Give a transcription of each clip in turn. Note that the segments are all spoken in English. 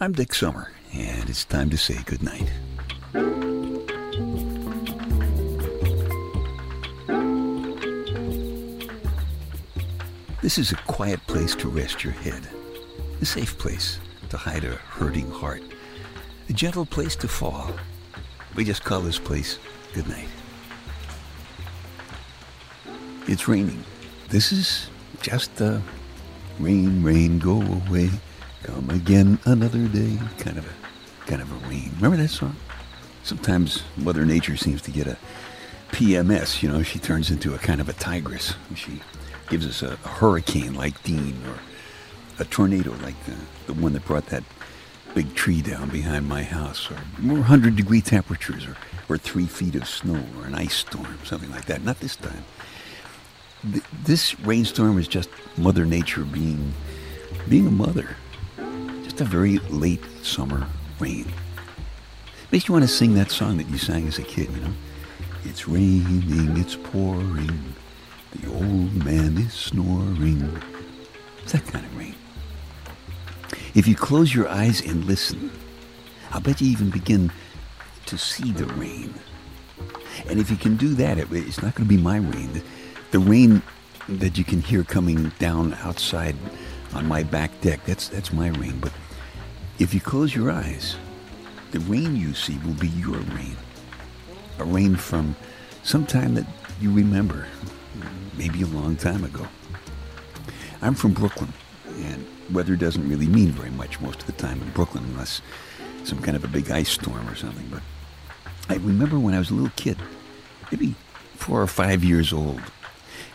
I'm Dick Summer, and it's time to say goodnight. This is a quiet place to rest your head, a safe place to hide a hurting heart, a gentle place to fall. We just call this place goodnight. It's raining. This is just the rain, rain, go away, come again another day. Kind of a kind of a rain. Remember that song? Sometimes Mother Nature seems to get a PMS. You know, she turns into a kind of a tigress. She gives us a, a hurricane like Dean or a tornado like the, the one that brought that big tree down behind my house, or more 100 degree temperatures, or, or three feet of snow, or an ice storm, something like that. Not this time. Th- this rainstorm is just Mother Nature being, being a mother. Just a very late summer rain. Makes you want to sing that song that you sang as a kid, you know? It's raining, it's pouring, the old man is snoring. It's that kind of rain. If you close your eyes and listen, I'll bet you even begin to see the rain. And if you can do that, it, it's not going to be my rain. The, the rain that you can hear coming down outside on my back deck, that's, that's my rain. But if you close your eyes, the rain you see will be your rain. A rain from some time that you remember, maybe a long time ago. I'm from Brooklyn, and weather doesn't really mean very much most of the time in Brooklyn unless some kind of a big ice storm or something. But I remember when I was a little kid, maybe four or five years old,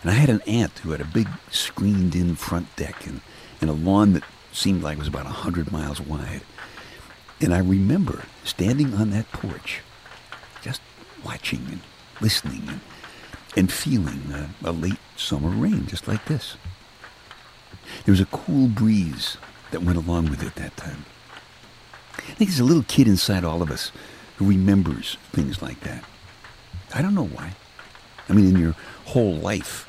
and I had an aunt who had a big screened in front deck and, and a lawn that seemed like it was about a hundred miles wide. And I remember standing on that porch, just watching and listening and, and feeling a, a late summer rain just like this. There was a cool breeze that went along with it that time. I think there's a little kid inside all of us who remembers things like that. I don't know why. I mean, in your whole life,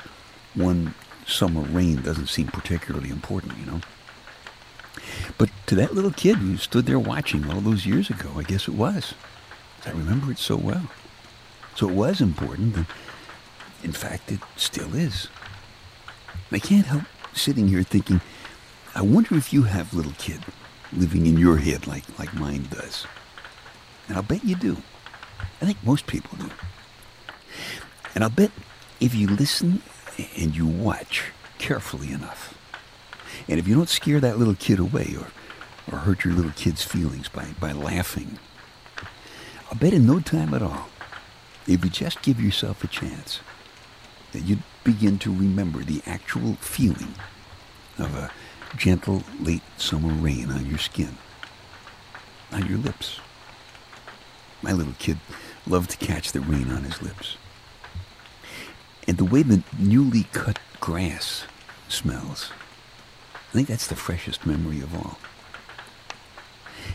one summer rain doesn't seem particularly important, you know. But to that little kid who stood there watching all those years ago, I guess it was. I remember it so well. So it was important. And in fact, it still is. I can't help sitting here thinking, I wonder if you have little kid living in your head like, like mine does. And I'll bet you do. I think most people do. And I'll bet if you listen and you watch carefully enough, and if you don't scare that little kid away or, or hurt your little kid's feelings by, by laughing, I'll bet in no time at all, if you just give yourself a chance, that you'd begin to remember the actual feeling of a gentle late summer rain on your skin, on your lips. My little kid loved to catch the rain on his lips. And the way the newly cut grass smells. I think that's the freshest memory of all.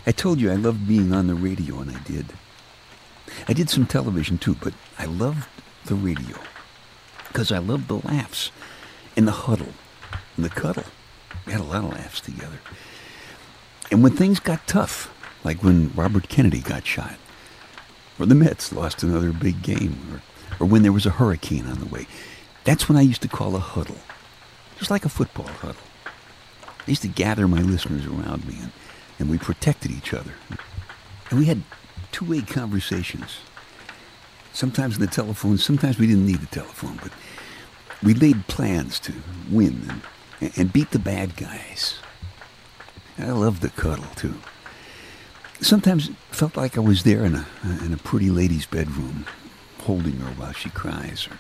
I told you I loved being on the radio, and I did. I did some television too, but I loved the radio because I loved the laughs and the huddle and the cuddle. We had a lot of laughs together. And when things got tough, like when Robert Kennedy got shot, or the Mets lost another big game, or, or when there was a hurricane on the way, that's when I used to call a huddle, just like a football huddle. I used to gather my listeners around me, and, and we protected each other. And we had two-way conversations. Sometimes on the telephone, sometimes we didn't need the telephone, but we laid plans to win and, and beat the bad guys. I loved the cuddle, too. Sometimes it felt like I was there in a, in a pretty lady's bedroom, holding her while she cries, or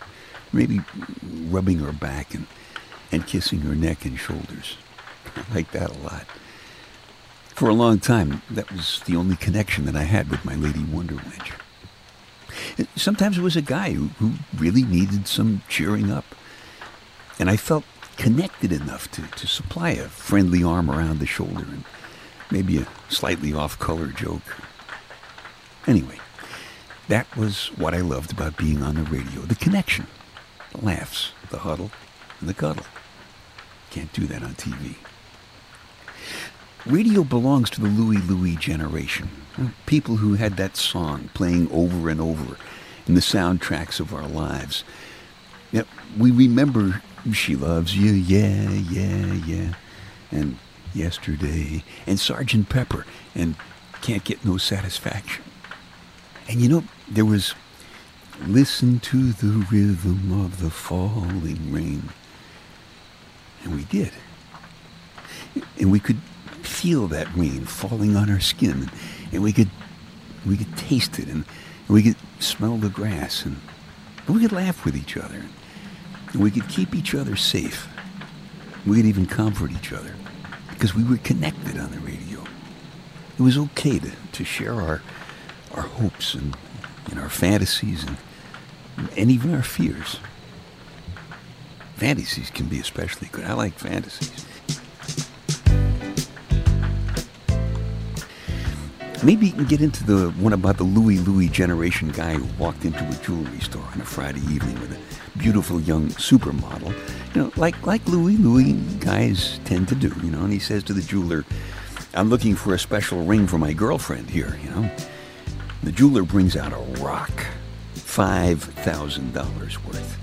maybe rubbing her back and, and kissing her neck and shoulders. I like that a lot. For a long time, that was the only connection that I had with my Lady Wonder. Sometimes it was a guy who, who really needed some cheering up. And I felt connected enough to, to supply a friendly arm around the shoulder and maybe a slightly off color joke. Anyway, that was what I loved about being on the radio the connection, the laughs, the huddle, and the cuddle. Can't do that on TV. Radio belongs to the Louie Louie generation. People who had that song playing over and over in the soundtracks of our lives. Yep, we remember She Loves You, yeah, yeah, yeah, and Yesterday, and Sergeant Pepper, and Can't Get No Satisfaction. And you know, there was Listen to the rhythm of the falling rain. And we did. And we could feel that rain falling on our skin. And we could we could taste it and, we could smell the grass and, and we could laugh with each other. And we could keep each other safe. We could even comfort each other because we were connected on the radio. It was okay to, to share our our hopes and, and our fantasies and and even our fears. Fantasies can be especially good. I like fantasies. Maybe you can get into the one about the Louie Louie generation guy who walked into a jewelry store on a Friday evening with a beautiful young supermodel. You know, like like Louie Louie guys tend to do, you know, and he says to the jeweler, I'm looking for a special ring for my girlfriend here, you know. The jeweler brings out a rock, $5,000 worth.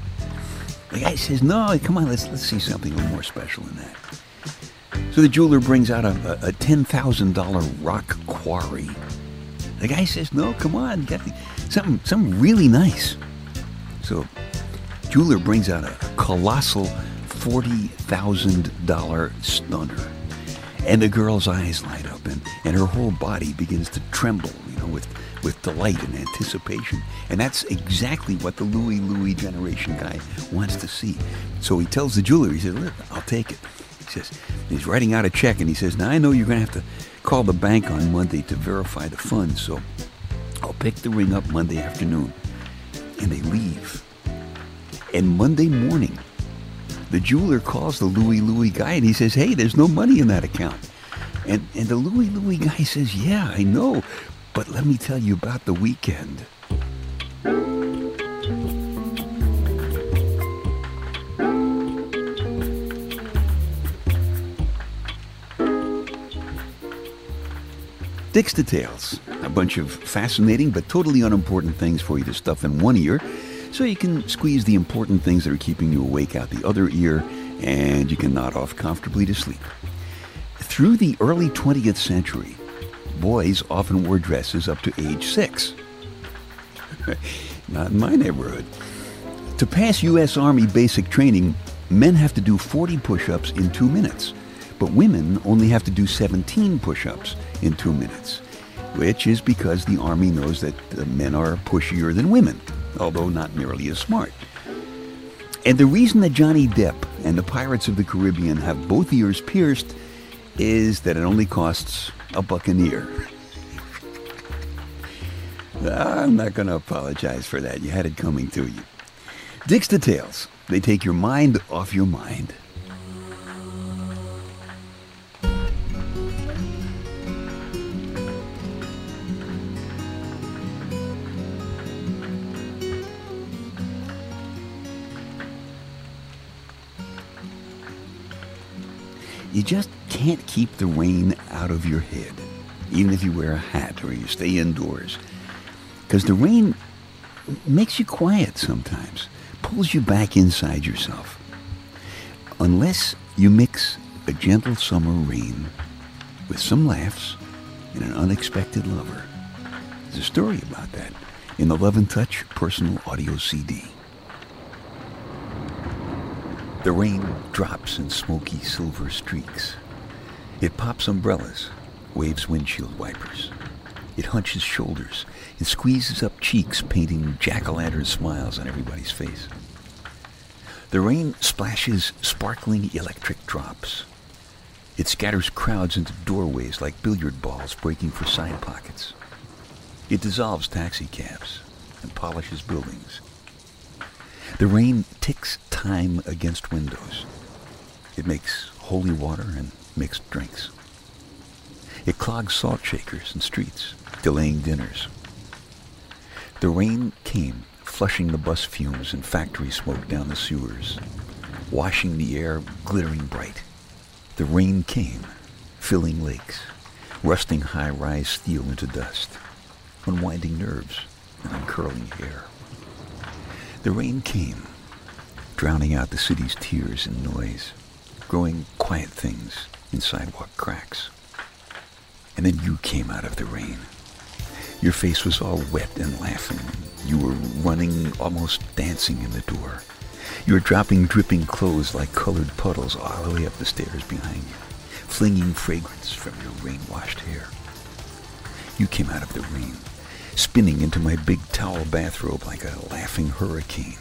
The guy says, no, come on, let's, let's see something a little more special than that. So the jeweler brings out a, a, a $10,000 rock quarry. The guy says, no, come on, get something, something really nice. So jeweler brings out a colossal $40,000 stunner. And the girl's eyes light up and, and her whole body begins to tremble, you know, with, with delight and anticipation. And that's exactly what the Louie Louie generation guy wants to see. So he tells the jeweler, he says, look, I'll take it. Says, he's writing out a check and he says, now I know you're going to have to call the bank on Monday to verify the funds, so I'll pick the ring up Monday afternoon. And they leave. And Monday morning, the jeweler calls the Louie Louie guy and he says, hey, there's no money in that account. And, and the Louie Louie guy says, yeah, I know, but let me tell you about the weekend. Dick's Details, a bunch of fascinating but totally unimportant things for you to stuff in one ear so you can squeeze the important things that are keeping you awake out the other ear and you can nod off comfortably to sleep. Through the early 20th century, boys often wore dresses up to age six. Not in my neighborhood. To pass U.S. Army basic training, men have to do 40 push ups in two minutes, but women only have to do 17 push ups in two minutes, which is because the Army knows that men are pushier than women, although not nearly as smart. And the reason that Johnny Depp and the Pirates of the Caribbean have both ears pierced is that it only costs a buccaneer. I'm not going to apologize for that. You had it coming to you. Dick's Details. They take your mind off your mind. Just can't keep the rain out of your head, even if you wear a hat or you stay indoors. Because the rain makes you quiet sometimes, pulls you back inside yourself. Unless you mix a gentle summer rain with some laughs and an unexpected lover. There's a story about that in the Love and Touch personal audio CD. The rain drops in smoky silver streaks. It pops umbrellas, waves windshield wipers. It hunches shoulders. It squeezes up cheeks, painting jack-o'-lantern smiles on everybody's face. The rain splashes sparkling electric drops. It scatters crowds into doorways like billiard balls breaking for side pockets. It dissolves taxicabs and polishes buildings. The rain ticks time against windows. It makes holy water and mixed drinks. It clogs salt shakers and streets, delaying dinners. The rain came, flushing the bus fumes and factory smoke down the sewers, washing the air glittering bright. The rain came, filling lakes, rusting high-rise steel into dust, unwinding nerves and uncurling hair. The rain came, drowning out the city's tears and noise, growing quiet things in sidewalk cracks. And then you came out of the rain. Your face was all wet and laughing. You were running, almost dancing in the door. You were dropping dripping clothes like colored puddles all the way up the stairs behind you, flinging fragrance from your rain-washed hair. You came out of the rain, spinning into my big towel bathrobe like a laughing hurricane.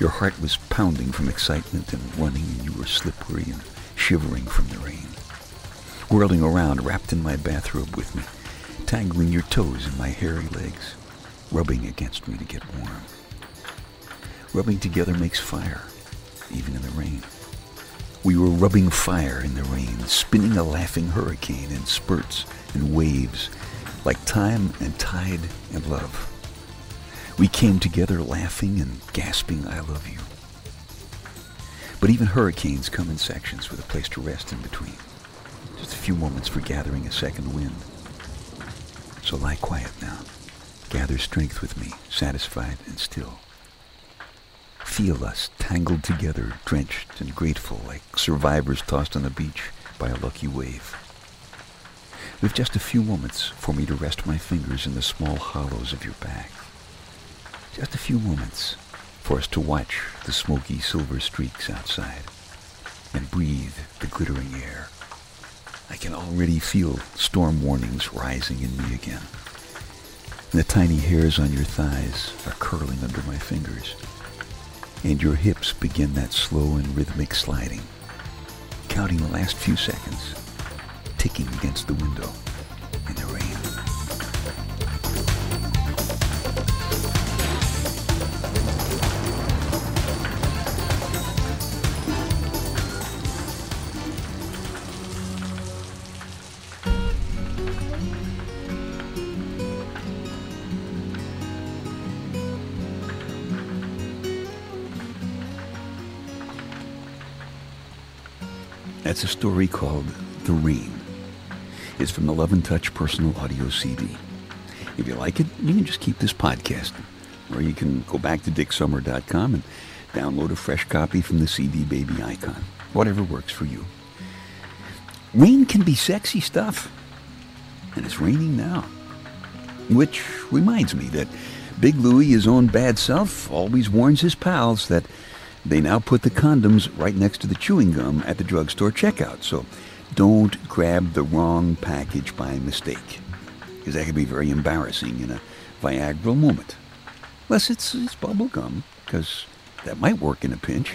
Your heart was pounding from excitement and running, and you were slippery and shivering from the rain. Whirling around, wrapped in my bathrobe with me, tangling your toes in my hairy legs, rubbing against me to get warm. Rubbing together makes fire, even in the rain. We were rubbing fire in the rain, spinning a laughing hurricane in spurts and waves, like time and tide and love. We came together laughing and gasping, I love you. But even hurricanes come in sections with a place to rest in between. Just a few moments for gathering a second wind. So lie quiet now. Gather strength with me, satisfied and still. Feel us tangled together, drenched and grateful, like survivors tossed on a beach by a lucky wave. With just a few moments for me to rest my fingers in the small hollows of your back. Just a few moments for us to watch the smoky silver streaks outside and breathe the glittering air. I can already feel storm warnings rising in me again. And the tiny hairs on your thighs are curling under my fingers. And your hips begin that slow and rhythmic sliding, counting the last few seconds, ticking against the window in the rain. That's a story called The Rain. It's from the Love and Touch personal audio CD. If you like it, you can just keep this podcast. Or you can go back to dicksummer.com and download a fresh copy from the CD Baby icon. Whatever works for you. Rain can be sexy stuff. And it's raining now. Which reminds me that Big Louie, his own bad self, always warns his pals that they now put the condoms right next to the chewing gum at the drugstore checkout. So don't grab the wrong package by mistake. Because that can be very embarrassing in a Viagra moment. Unless it's, it's bubble gum, because that might work in a pinch.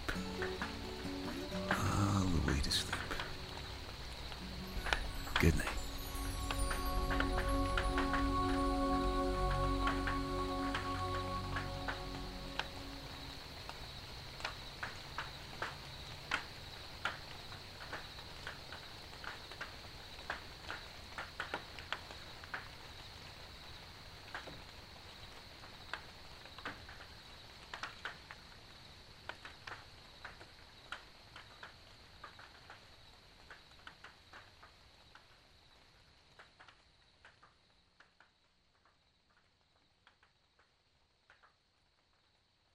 Good night.